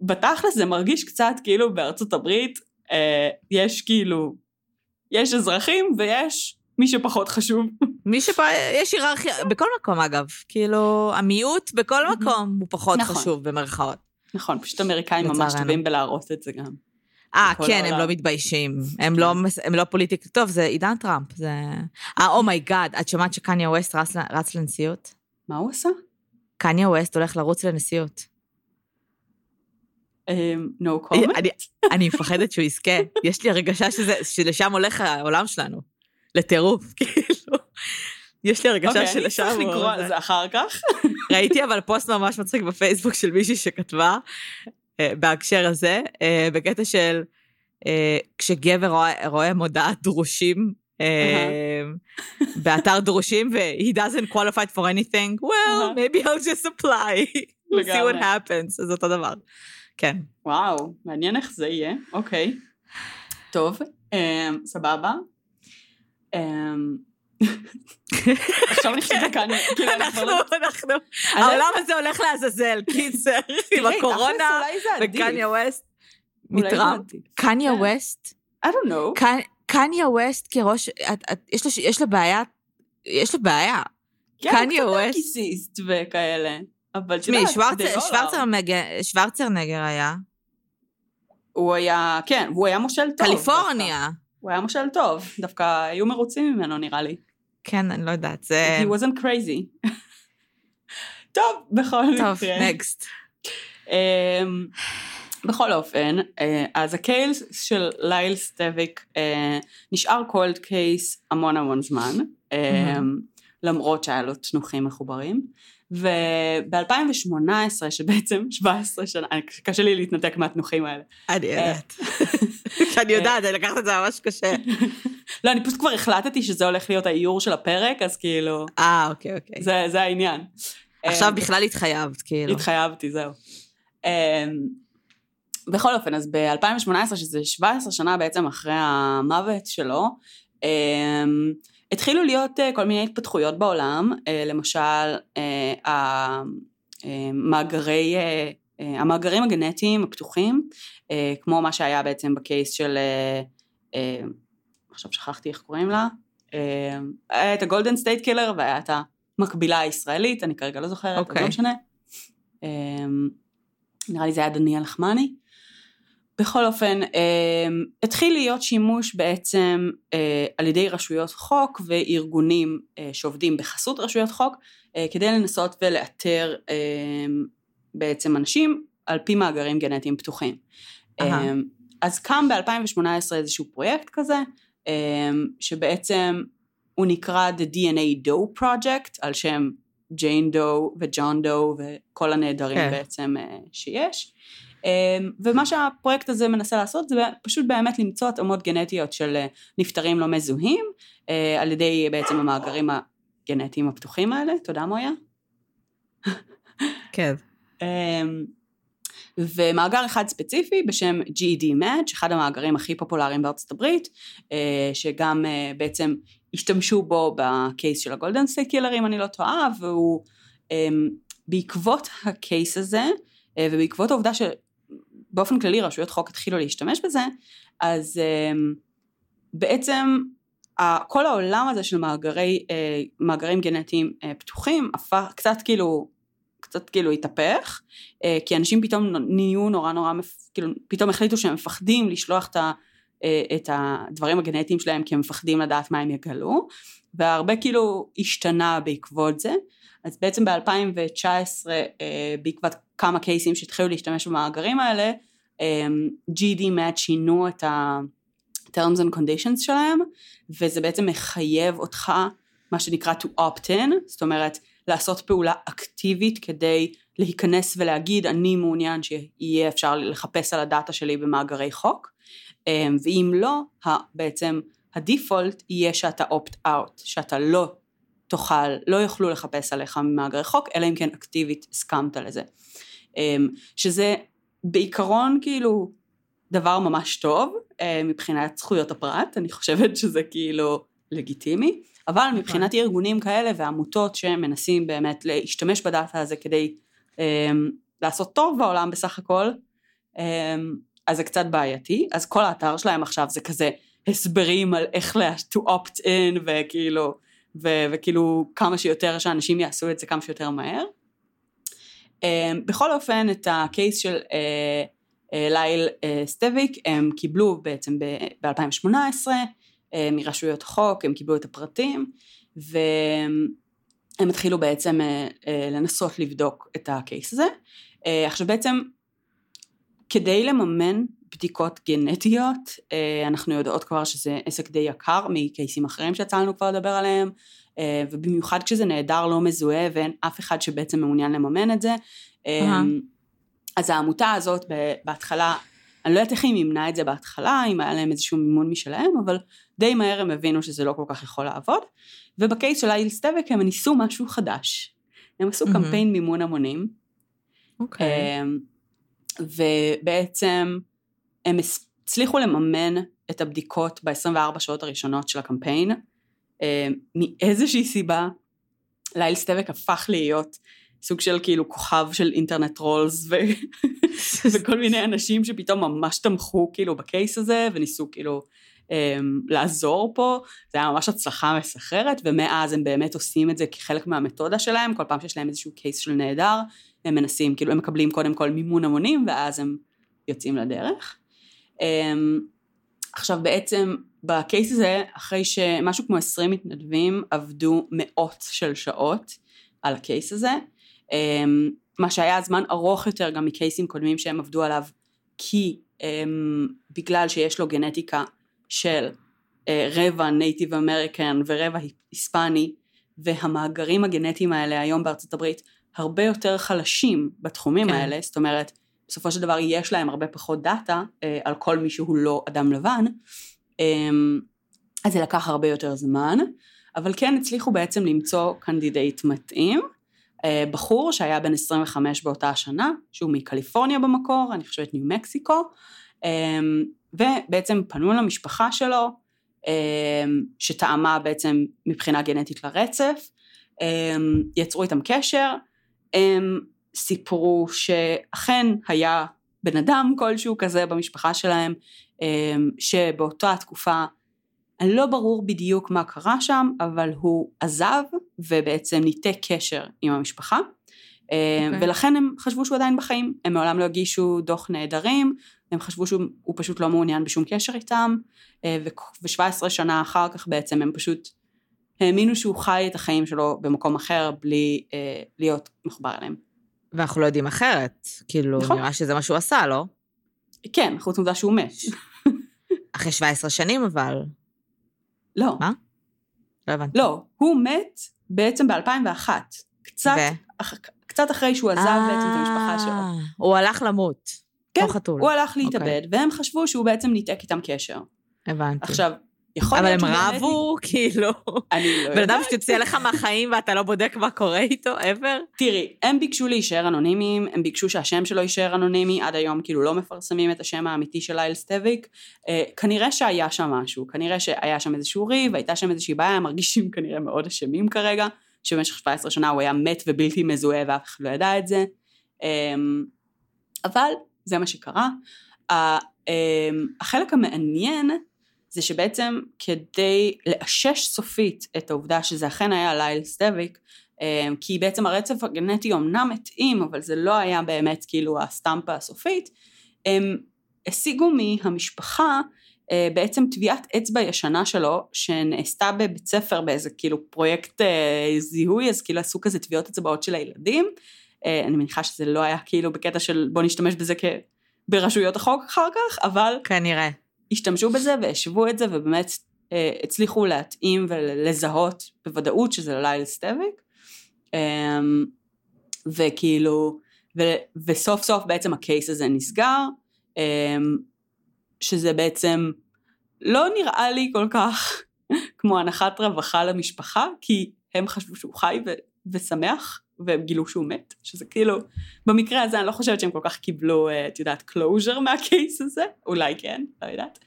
בתכלס זה מרגיש קצת כאילו בארצות הברית אה, יש כאילו, יש אזרחים ויש מי שפחות חשוב. מי שפ... יש היררכיה, בכל מקום אגב, כאילו, המיעוט בכל מקום הוא פחות נכון. חשוב במרכאות. נכון, פשוט אמריקאים ממש טובים בלהרוס את זה גם. אה, כן, העולם. הם לא מתביישים. הם, לא, כן. הם לא פוליטיק... טוב, זה עידן טראמפ, זה... אה, oh my god, את שמעת שקניה ווסט רץ, רץ לנשיאות? מה הוא עשה? קניה ווסט הולך לרוץ לנשיאות. Um, no comment. אני, אני מפחדת שהוא יזכה. יש לי הרגשה שזה, שלשם הולך העולם שלנו. לטירוף, כאילו. יש לי הרגשה okay, שלשם... אוקיי, אני צריך לקרוא על זה אחר כך. ראיתי אבל פוסט ממש מצחיק בפייסבוק של מישהי שכתבה, uh, בהקשר הזה, uh, בקטע של uh, כשגבר רואה, רואה מודעת דרושים באתר דרושים, ו-he doesn't qualified for anything, well, maybe I'll just apply, we'll see what happens, אז אותו דבר. כן. וואו, מעניין איך זה יהיה, אוקיי. טוב, סבבה. עכשיו אני חושבת כאן, כאילו אנחנו, אנחנו, העולם הזה הולך לעזאזל, קיצר, עם הקורונה וקניה ווסט. מתרם. קניה ווסט? I don't know. קניה ווסט כראש, יש, לה, בעיה, יש לה בעיה. כן, קניה ווסט. כן, קיסיסט וכאלה. אבל תשמעי, שוורצרנגר היה. הוא היה, כן, הוא היה מושל טוב. קליפורניה. דווקא. הוא היה מושל טוב, דווקא היו מרוצים ממנו נראה לי. כן, אני לא יודעת, זה... He wasn't crazy. טוב, בכל מקרה. טוב, next. אמ, בכל אופן, אה, אז ה case של ליל סטביק אה, נשאר cold case המון המון זמן, אה, למרות שהיה לו תנוכים מחוברים. וב-2018, שבעצם 17 שנה, קשה לי להתנתק מהתנוכים האלה. אני יודעת. שאני יודעת, אני לקחת את זה ממש קשה. לא, אני פשוט כבר החלטתי שזה הולך להיות האיור של הפרק, אז כאילו... אה, אוקיי, אוקיי. זה העניין. עכשיו בכלל התחייבת, כאילו. התחייבתי, זהו. בכל אופן, אז ב-2018, שזה 17 שנה בעצם אחרי המוות שלו, התחילו להיות אה, כל מיני התפתחויות בעולם, אה, למשל המאגרי, אה, המאגרים הגנטיים הפתוחים, כמו מה שהיה בעצם ב case של, עכשיו שכחתי איך קוראים לה, היה את ה Golden State Killer והיה את המקבילה הישראלית, אני כרגע לא זוכרת, okay. לא אוקיי. משנה. נראה לי זה היה דניאל לחמני. בכל אופן, אמ, התחיל להיות שימוש בעצם אה, על ידי רשויות חוק וארגונים אה, שעובדים בחסות רשויות חוק, אה, כדי לנסות ולאתר אמ, בעצם אנשים על פי מאגרים גנטיים פתוחים. Uh-huh. אז קם ב-2018 איזשהו פרויקט כזה, שבעצם הוא נקרא The DNA Doe Project, על שם ג'יין דו וג'ון דו וכל הנעדרים. כן. בעצם שיש. אמ, ומה שהפרויקט הזה מנסה לעשות זה פשוט באמת למצוא התאמות גנטיות של אה, נפטרים לא מזוהים אה, על ידי בעצם המאגרים הגנטיים הפתוחים האלה, תודה מויה. כן. אמ, ומאגר אחד ספציפי בשם GEDmatch, אחד המאגרים הכי פופולריים בארצות הברית, אה, שגם בעצם השתמשו בו ב case של ה Golden State Killer אם אני לא טועה, והוא אמ, בעקבות ה case הזה, ובעקבות העובדה שבאופן כללי רשויות חוק התחילו להשתמש בזה, אז אה, בעצם כל העולם הזה של מאגרי, אה, מאגרים גנטיים פתוחים הפך קצת כאילו, קצת כאילו התהפך, כי אנשים פתאום נהיו נורא נורא, כאילו פתאום החליטו שהם מפחדים לשלוח את, ה, את הדברים הגנטיים שלהם כי הם מפחדים לדעת מה הם יגלו, והרבה כאילו השתנה בעקבות זה. אז בעצם ב-2019 אה, בעקבות כמה קייסים שהתחילו להשתמש במאגרים האלה, אה, GD Match שינו את ה-terms and conditions שלהם, וזה בעצם מחייב אותך, מה שנקרא to opt in, זאת אומרת לעשות פעולה אקטיבית כדי להיכנס ולהגיד אני מעוניין שיהיה אפשר לחפש על הדאטה שלי במאגרי חוק, אה, ואם לא, בעצם הדיפולט יהיה שאתה opt out, שאתה לא תוכל, לא יוכלו לחפש עליך ממאגרי חוק, אלא אם כן אקטיבית הסכמת לזה. אמ, שזה בעיקרון כאילו דבר ממש טוב אה, מבחינת זכויות הפרט, אני חושבת שזה כאילו לגיטימי, אבל נכון. מבחינת ארגונים כאלה ועמותות שמנסים באמת להשתמש בדאטה הזה כדי אמ, לעשות טוב בעולם בסך הכל, אמ, אז זה קצת בעייתי, אז כל האתר שלהם עכשיו זה כזה הסברים על איך to opt in וכאילו ו- וכאילו כמה שיותר שאנשים יעשו את זה כמה שיותר מהר. Um, בכל אופן את הקייס של uh, uh, ליל uh, סטביק הם קיבלו בעצם ב-2018 uh, מרשויות החוק, הם קיבלו את הפרטים והם התחילו בעצם לנסות לבדוק את הקייס הזה. עכשיו בעצם כדי לממן בדיקות גנטיות, אה, אנחנו יודעות כבר שזה עסק די יקר מקייסים אחרים שיצא לנו כבר לדבר עליהם, אה, ובמיוחד כשזה נהדר לא מזוהה ואין אף אחד שבעצם מעוניין לממן את זה. Uh-huh. אז העמותה הזאת בהתחלה, אני לא יודעת איך היא מימנה את זה בהתחלה, אם היה להם איזשהו מימון משלהם, אבל די מהר הם הבינו שזה לא כל כך יכול לעבוד, ובקייס של אייל סטבק הם ניסו משהו חדש. הם עשו uh-huh. קמפיין מימון המונים. אוקיי. Okay. ובעצם הם הצליחו לממן את הבדיקות ב-24 שעות הראשונות של הקמפיין. אה, מאיזושהי סיבה, ליל סטבק הפך להיות סוג של כאילו כוכב של אינטרנט רולס ו... וכל מיני אנשים שפתאום ממש תמכו כאילו בקייס הזה וניסו כאילו um, לעזור פה, זה היה ממש הצלחה מסחררת ומאז הם באמת עושים את זה כחלק מהמתודה שלהם, כל פעם שיש להם איזשהו קייס של נהדר, הם מנסים, כאילו הם מקבלים קודם כל מימון המונים ואז הם יוצאים לדרך. אמ, עכשיו בעצם ב case הזה, אחרי שמשהו כמו 20 מתנדבים עבדו מאות של שעות על ה case הזה, אמ, מה שהיה זמן ארוך יותר גם מקייסים קודמים שהם עבדו עליו, כי אמ, בגלל שיש לו גנטיקה של אה, רבע Native American ורבע היספני, והמאגרים הגנטיים האלה היום בארצות הברית הרבה יותר חלשים בתחומים כן. האלה, זאת אומרת בסופו של דבר יש להם הרבה פחות דאטה אה, על כל מי שהוא לא אדם לבן, אז זה לקח הרבה יותר זמן, אבל כן הצליחו בעצם למצוא candidate מתאים, אה, בחור שהיה בן 25 באותה השנה, שהוא מקליפורניה במקור, אני חושבת ניו מקסיקו, אה, ובעצם פנו למשפחה שלו, אה, שתאמה בעצם מבחינה גנטית לרצף, יצרו איתם קשר, הם סיפרו שאכן היה בן אדם כלשהו כזה במשפחה שלהם, אמ, שבאותה תקופה לא ברור בדיוק מה קרה שם, אבל הוא עזב ובעצם ניתק קשר עם המשפחה. Okay. אמ, אוקיי. ולכן הם חשבו שהוא עדיין בחיים, הם מעולם לא הגישו דוח נעדרים, הם חשבו שהוא פשוט לא מעוניין בשום קשר איתם, אה, ו-17 שנה אחר כך בעצם הם פשוט האמינו שהוא חי את החיים שלו במקום אחר בלי אה, להיות מחובר אליהם. ואנחנו לא יודעים אחרת. כאילו, נכון. נראה שזה מה שהוא עשה, לא? כן, חוץ מזה שהוא מת. אחרי 17 שנים אבל. לא. מה? לא הבנתי. לא, הוא מת בעצם ב-2001. קצת, אח, קצת אחרי שהוא עזב בעצם את המשפחה שלו. אה, הוא הלך למות. כן, הוא הלך להתאבד, okay. אוקיי. והם חשבו שהוא בעצם ניתק איתם קשר. הבנתי. עכשיו, יכול אבל הם רבו, כאילו. אני לא יודעת. בן אדם שתוציא עליך מהחיים ואתה לא בודק מה קורה איתו, ever? תראי, הם ביקשו להישאר אנונימיים, הם ביקשו שהשם שלו יישאר אנונימי, עד היום כאילו לא מפרסמים את השם האמיתי של לייל סטביק. אה, כנראה שהיה שם משהו, כנראה שהיה שם איזשהו ריב, הייתה שם איזושהי בעיה, הם מרגישים כנראה מאוד אשמים כרגע, שבמשך 17 שנה הוא היה מת ובלתי מזוהה ואף אחד לא ידע את זה. אמ, אבל זה מה שקרה. אמ, החלק המעניין זה שבעצם כדי לאשש סופית את העובדה שזה אכן היה ליל סטביק, אמ, כי בעצם הרצף הגנטי אמנם התאים, אבל זה לא היה באמת כאילו הסטמפה הסופית, הם השיגו מהמשפחה אה, בעצם טביעת אצבע ישנה שלו, שנעשתה בבית ספר באיזה כאילו פרויקט אה, זיהוי, אז כאילו עשו כזה טביעות אצבעות של הילדים. אה, אני מניחה שזה לא היה כאילו בקטע של בוא נשתמש בזה כ... ברשויות החוק אחר כך, אבל... כנראה. השתמשו בזה והשוו את זה ובאמת אה, הצליחו להתאים ולזהות בוודאות שזה ליל סטביק. אה, וכאילו, ו, וסוף סוף בעצם הקייס הזה נסגר, אה, שזה בעצם לא נראה לי כל כך כמו הנחת רווחה למשפחה, כי הם חשבו שהוא חי ו, ושמח, והם גילו שהוא מת, שזה כאילו, במקרה הזה אני לא חושבת שהם כל כך קיבלו, אה, את יודעת, closure מה case הזה, אולי כן, לא יודעת.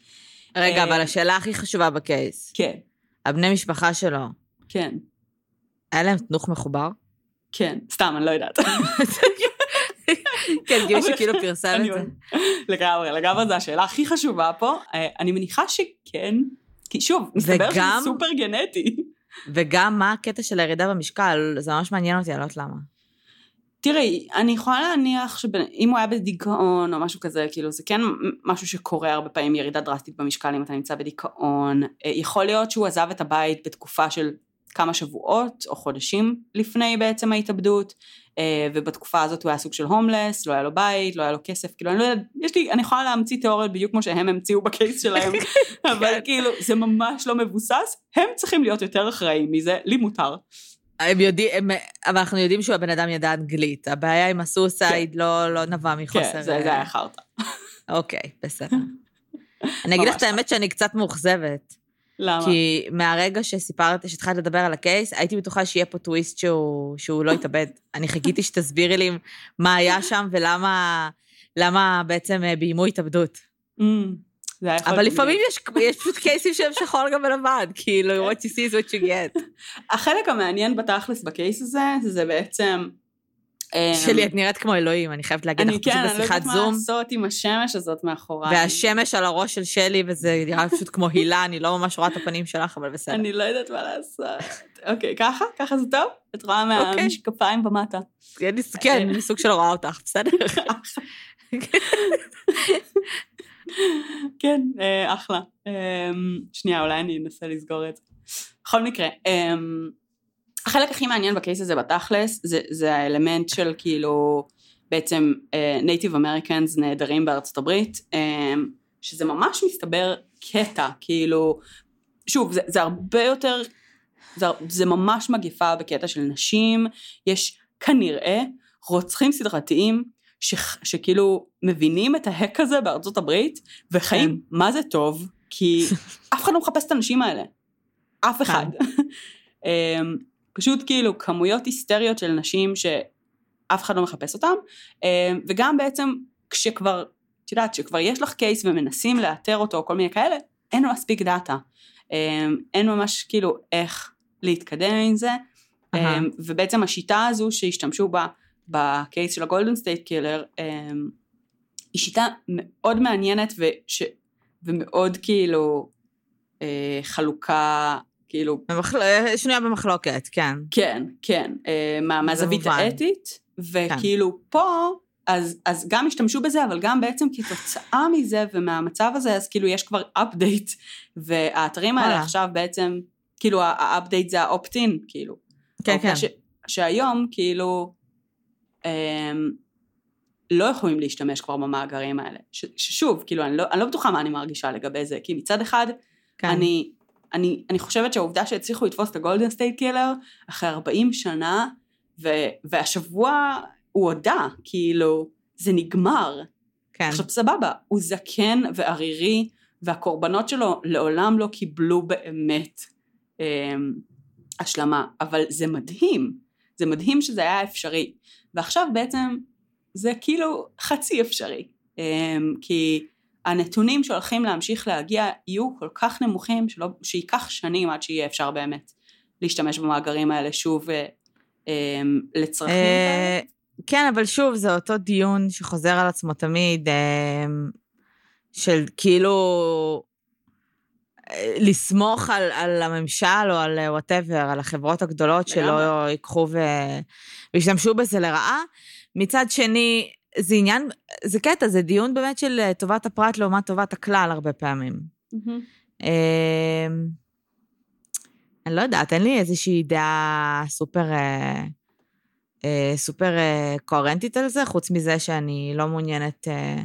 רגע, אה, אבל השאלה הכי חשובה ב case, כן, הבני משפחה שלו, כן, היה להם תנוך מחובר? כן, סתם, אני לא יודעת. כן, כאילו פרסם אני את זה. לגמרי, לגמרי זו השאלה הכי חשובה פה. אה, אני מניחה שכן, כי שוב, מסתבר שזה סופר גנטי. וגם מה הקטע של הירידה במשקל, זה ממש מעניין אותי, אני לא יודעת למה. תראי, אני יכולה להניח שאם הוא היה בדיכאון או משהו כזה, כאילו זה כן משהו שקורה הרבה פעמים, ירידה דרסטית במשקל אם אתה נמצא בדיכאון. אה, יכול להיות שהוא עזב את הבית בתקופה של כמה שבועות או חודשים לפני בעצם ההתאבדות, אה, ובתקופה הזאת הוא היה סוג של הומלס, לא היה לו בית, לא היה לו כסף, כאילו אני לא יודעת, יש לי, אני יכולה להמציא תיאוריות בדיוק כמו שהם המציאו בקייס שלהם, אבל כאילו זה ממש לא מבוסס, הם צריכים להיות יותר אחראים מזה, לי מותר. הם יודעים, הם, אבל אנחנו יודעים שהוא הבן אדם ידע אנגלית. הבעיה עם הסוסייד לא, לא נבע מחוסר... כן, זה זה היה חרטא. אוקיי, בסדר. אני אגיד לך את האמת שאני קצת מאוכזבת. למה? כי מהרגע שסיפרת, שהתחלת לדבר על הקייס, הייתי בטוחה שיהיה פה טוויסט שהוא, שהוא לא יתאבד. אני חיכיתי שתסבירי לי מה היה שם ולמה למה בעצם אה, ביימו התאבדות. Mm, אבל לפעמים. יש, יש פשוט קייסים שהם שחור גם ולבן, כאילו, what you see is what you get. החלק המעניין בתכלס בקייס הזה, זה בעצם... אמ, שלי, את נראית כמו אלוהים, אני חייבת להגיד לך, אני פשוט כן, אני לא בשיחת יודעת מה זום, לעשות עם השמש הזאת מאחוריי. והשמש על הראש של שלי, וזה נראה פשוט כמו הילה, אני לא ממש רואה את הפנים שלך, אבל בסדר. אני לא יודעת מה לעשות. אוקיי, ככה? ככה זה טוב? את רואה אוקיי. מהמשקפיים ומטה. כן, כן, אני סוג של רואה אותך, בסדר? כן, אה, אחלה. אמ, שנייה, אולי אני אנסה לסגור את זה. בכל מקרה, אמ, החלק הכי מעניין ב case הזה בתכלס, זה, זה האלמנט של כאילו, בעצם נייטיב אמריקאנס נהדרים בארצות הברית, אמ, שזה ממש מסתבר קטע, כאילו, שוב, זה, זה הרבה יותר, זה, זה ממש מגיפה בקטע של נשים, יש כנראה רוצחים סדרתיים ש, שכאילו מבינים את ההק הזה בארצות הברית, וחיים כן. מה זה טוב, כי אף אחד לא מחפש את הנשים האלה. אף אחד. פשוט כאילו כמויות היסטריות של נשים שאף אחד לא מחפש אותן, אמ, וגם בעצם כשכבר, את יודעת, שכבר יש לך קייס ומנסים לאתר אותו או כל מיני כאלה, אין מספיק דאטה. אמ, אין ממש כאילו איך להתקדם עם זה. אמ, ובעצם השיטה הזו שהשתמשו בה ב case של ה Golden State Killer, היא שיטה מאוד מעניינת וש, ומאוד כאילו אה, חלוקה, כאילו, במחל- שנויה במחלוקת, כן. כן, כן, אה, מה, מהזווית. כן. האתית, וכאילו פה, אז, אז גם השתמשו בזה, אבל גם בעצם כתוצאה מזה ומהמצב הזה, אז כאילו יש כבר update, והאתרים האלה. עכשיו בעצם, כאילו ה update זה ה opt-in, כאילו. כן, העובדה כן. ש, שהיום כאילו אמ, לא יכולים להשתמש כבר במאגרים האלה. ש, ששוב, כאילו אני לא, אני לא בטוחה מה אני מרגישה לגבי זה, כי מצד אחד כן. אני, אני, אני חושבת שהעובדה שהצליחו לתפוס את ה Golden State Killer אחרי 40 שנה, ו, והשבוע הוא הודה, כאילו, זה נגמר. כן. עכשיו סבבה, הוא זקן וערירי, והקורבנות שלו לעולם לא קיבלו באמת אמ, השלמה, אבל זה מדהים, זה מדהים שזה היה אפשרי. ועכשיו בעצם זה כאילו חצי אפשרי, אמ, כי הנתונים שהולכים להמשיך להגיע יהיו כל כך נמוכים שלא, שייקח שנים עד שיהיה אפשר באמת להשתמש במאגרים האלה שוב אה, אה, לצרכים כאלה? אה, כן, אבל שוב, זה אותו דיון שחוזר על עצמו תמיד, אה, של כאילו אה, לסמוך על, על הממשל או על וואטאבר, על החברות הגדולות שלא. ייקחו. וישתמשו בזה לרעה. מצד שני, זה עניין, זה קטע, זה דיון באמת של אה, טובת הפרט לעומת טובת הכלל הרבה פעמים. אה, אני לא יודעת, אין לי איזושהי דעה סופר, אה, אה, סופר אה, קוהרנטית על זה, חוץ מזה שאני לא מעוניינת, אה,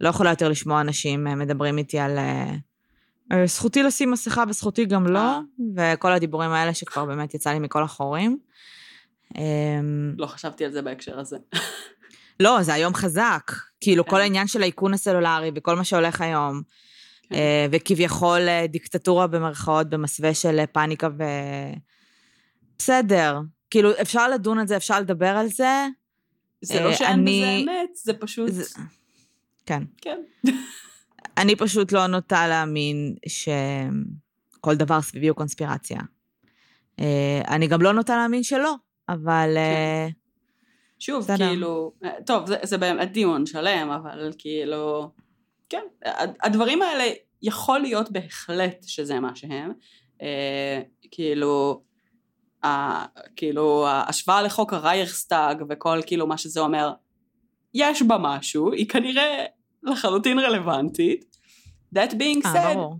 לא יכולה יותר לשמוע אנשים אה, מדברים איתי על אה, אה, זכותי לשים מסכה וזכותי גם לא, אה. וכל הדיבורים האלה שכבר באמת יצא לי מכל החורים. אה, לא חשבתי על זה בהקשר הזה. לא, זה היום חזק. כאילו, כן. כל העניין של האיכון הסלולרי וכל מה שהולך היום, כן. אה, וכביכול אה, דיקטטורה במרכאות במסווה של אה, פאניקה ו... בסדר. כאילו, אפשר לדון על זה, אפשר לדבר על זה. זה לא שאין אני- בזה אמת, זה פשוט... זה- כן. כן. אני פשוט לא נוטה להאמין שכל דבר סביבי הוא קונספירציה. אני גם לא נוטה להאמין שלא, אבל... אה, שוב, בסדר. כאילו, אה, טוב, זה, זה באמת דיון שלם, אבל כאילו, כן, הד- הדברים האלה, יכול להיות בהחלט שזה מה שהם. אה, כאילו, ה, כאילו, ההשוואה לחוק הרייכסטאג וכל כאילו מה שזה אומר, יש בה משהו, היא כנראה לחלוטין רלוונטית. That being אה, said, ברור.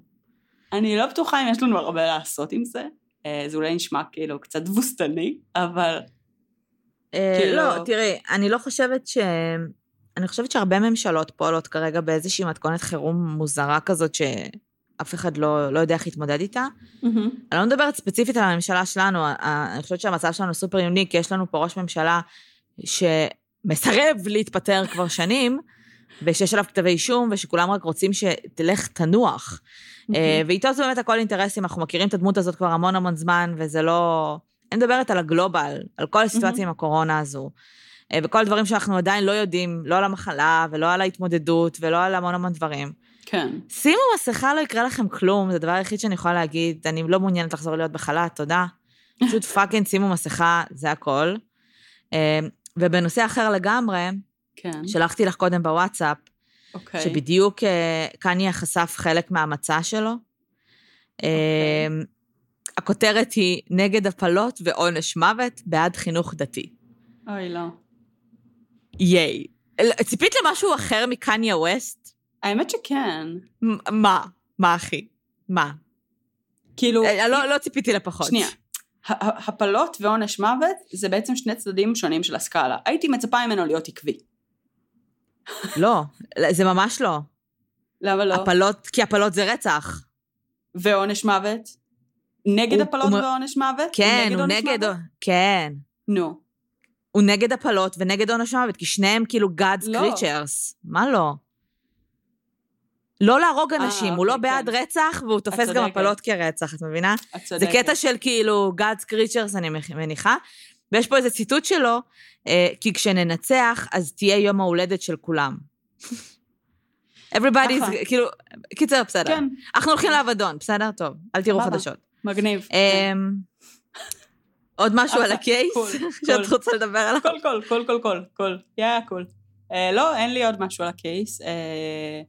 אני לא בטוחה אם יש לנו הרבה לעשות עם זה. אה, זה אולי נשמע כאילו קצת תבוסתני, אבל לא, תראי, אני לא חושבת ש... אני חושבת שהרבה ממשלות פועלות כרגע באיזושהי מתכונת חירום מוזרה כזאת שאף אחד לא, לא יודע איך להתמודד איתה. אני לא מדברת ספציפית על הממשלה שלנו, אני חושבת שהמצב שלנו סופר יוניק, יש לנו פה ראש ממשלה שמסרב להתפטר כבר שנים, ושיש עליו כתבי אישום, ושכולם רק רוצים שתלך תנוח. אה, ואיתו זה באמת הכל אינטרסים, אנחנו מכירים את הדמות הזאת כבר המון המון זמן, וזה לא... אני מדברת על ה global, על כל הסיטואציה עם הקורונה הזו. אה, וכל הדברים שאנחנו עדיין לא יודעים, לא על המחלה, ולא על ההתמודדות, ולא על המון המון דברים. כן. שימו מסכה, לא יקרה לכם כלום, זה הדבר היחיד שאני יכולה להגיד. אני לא מעוניינת לחזור להיות בחל"ת, תודה. פשוט fucking שימו מסכה, זה הכל. אה, ובנושא אחר לגמרי, כן. שלחתי לך קודם בוואטסאפ, אוקיי. שבדיוק אה, קניה חשף חלק מהמצע שלו. אה, הכותרת היא נגד הפלות ועונש מוות בעד חינוך דתי. אוי, לא. ייי. ציפית למשהו אחר מקניה ווסט? האמת שכן. מה? מה, אחי? מה? כאילו, אה, לא, לא ציפיתי לפחות. שנייה. הפלות ועונש מוות זה בעצם שני צדדים שונים של הסקאלה. הייתי מצפה ממנו להיות עקבי. לא, זה ממש לא. למה לא? הפלות, כי הפלות זה רצח. ועונש מוות? נגד הוא- הפלות הוא- ועונש מוות? כן, הוא עונש נגד... מוות? כן. נו. הוא נגד הפלות ונגד עונש מוות, כי שניהם כאילו God's לא. creatures. מה לא? לא להרוג אה, אנשים, הוא לא אוקיי, בעד כן. רצח, והוא תופס גם. הפלות כרצח, את מבינה? את זה צודקת. קטע של כאילו God's creatures, אני מניחה. ויש פה איזה ציטוט שלו, אה, כי כשננצח, אז תהיה יום ההולדת של כולם. Everybody's, ככה. כאילו, קיצר, בסדר. כן, אנחנו הולכים לאבדון, בסדר? טוב, אל תראו. חדשות. מגניב. אמ, עוד משהו על ה case שאת. רוצה לדבר עליו? Cool cool, cool cool cool, cool. Yeah cool. אה, לא, אין לי עוד משהו על ה case. אה,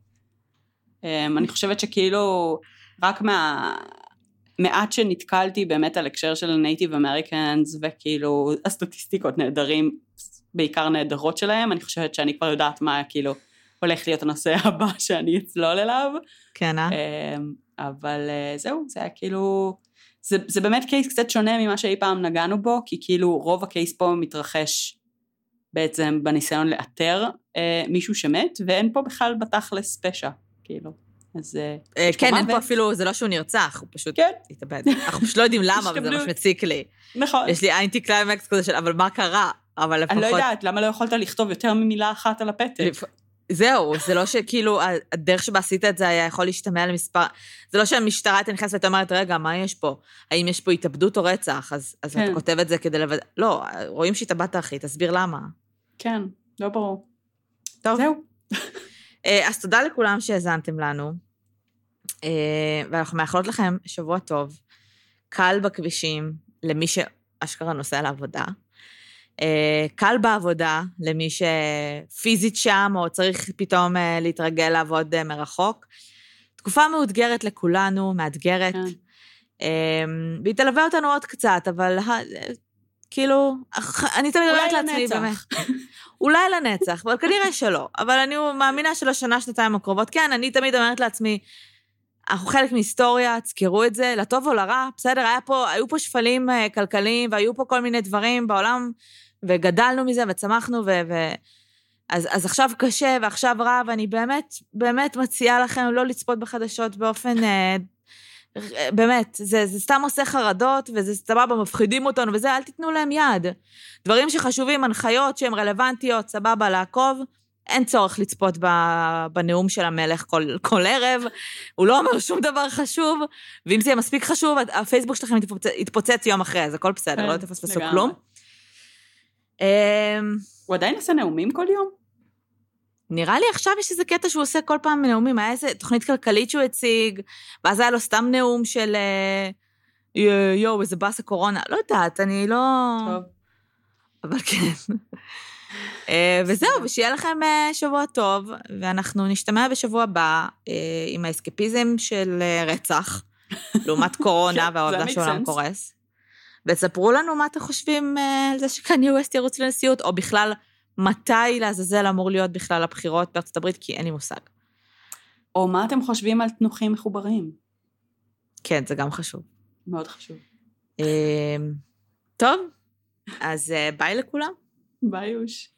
אה, אני חושבת שכאילו, רק מה... מעט שנתקלתי באמת על הקשר של Native Americans, וכאילו הסטטיסטיקות נעדרים, בעיקר נהדרות שלהם, אני חושבת שאני כבר יודעת מה כאילו הולך להיות הנושא הבא שאני אצלול אליו. כן, אה? אמ, אבל אה, זהו, זה היה כאילו, זה, זה באמת קייס קצת שונה ממה שאי פעם נגענו בו, כי כאילו רוב הקייס פה מתרחש בעצם בניסיון לאתר אה, מישהו שמת, ואין פה בכלל בתכלס פשע, כאילו. אז אה, אה, כן, אין פה. אפילו, זה לא שהוא נרצח, הוא פשוט כן, התאבד. אנחנו פשוט לא יודעים למה, אבל זה. ממש מציק לי. נכון. יש לי אנטי קליימקס כזה של, אבל מה קרה? אבל לפחות... אני לא יודעת, למה לא יכולת לכתוב יותר ממילה אחת על הפתק? זהו, זה לא שכאילו, הדרך שבה עשית את זה היה יכול להשתמע למספר... זה לא שהמשטרה הייתה נכנסת והייתה אומרת, רגע, מה יש פה? האם יש פה התאבדות או רצח? אז, אז כן. אתה כותב את זה כדי לוודא... לא, רואים שהתאבדת, אחי, תסביר למה. כן, לא ברור. טוב. זהו. אה, אז תודה לכולם שהאזנתם לנו, אה, ואנחנו מאחלות לכם שבוע טוב, קל בכבישים, למי שאשכרה נוסע לעבודה. אה, קל בעבודה למי שפיזית שם, או צריך פתאום אה, להתרגל לעבוד אה, מרחוק. תקופה מאותגרת לכולנו, מאתגרת. כן. והיא תלווה אותנו עוד קצת, אבל כאילו, אני תמיד אומרת לעצמי. באמת, אולי לנצח, אבל כנראה שלא. אבל אני מאמינה שלשנה, שנתיים הקרובות, כן, אני תמיד אומרת לעצמי, אנחנו חלק מהיסטוריה, תזכרו את זה, לטוב או לרע, בסדר, היה פה, היו פה שפלים כלכליים, והיו פה כל מיני דברים בעולם, וגדלנו מזה, וצמחנו, ו... ו... אז, אז עכשיו קשה ועכשיו רע, ואני באמת, באמת מציעה לכם לא לצפות בחדשות באופן... אה, באמת, זה, זה סתם עושה חרדות, וזה סבבה, מפחידים אותנו וזה, אל תיתנו להם יד. דברים שחשובים, הנחיות שהן רלוונטיות, סבבה, לעקוב. אין צורך לצפות בנאום של המלך כל, כל ערב, הוא לא אומר שום דבר חשוב, ואם זה יהיה מספיק חשוב, הפייסבוק שלכם יתפוצץ, יום אחרי, אז הכל בסדר, כן, לא תפספסו לגמרי. כלום. אמ, הוא עדיין עושה נאומים כל יום? נראה לי עכשיו יש איזה קטע שהוא עושה כל פעם נאומים, היה איזה תוכנית כלכלית שהוא הציג, ואז היה לו סתם נאום של אה, יו, יואו, איזה באסה קורונה, לא יודעת, אני לא... טוב. אבל כן. אה, וזהו, ושיהיה לכם אה, שבוע טוב, ואנחנו נשתמע בשבוע הבא עם האסקפיזם של רצח, לעומת קורונה כן, והעובדה שהעולם. קורס. וספרו לנו מה אתם חושבים אה, על זה שקניה ווסט ירוץ לנשיאות, או בכלל, מתי לעזאזל אמור להיות בכלל הבחירות בארצות הברית, כי אין לי מושג. או מה אתם חושבים על תנוחים מחוברים? כן, זה גם חשוב. מאוד חשוב. אה, טוב, אז אה, ביי לכולם. ביי יוש.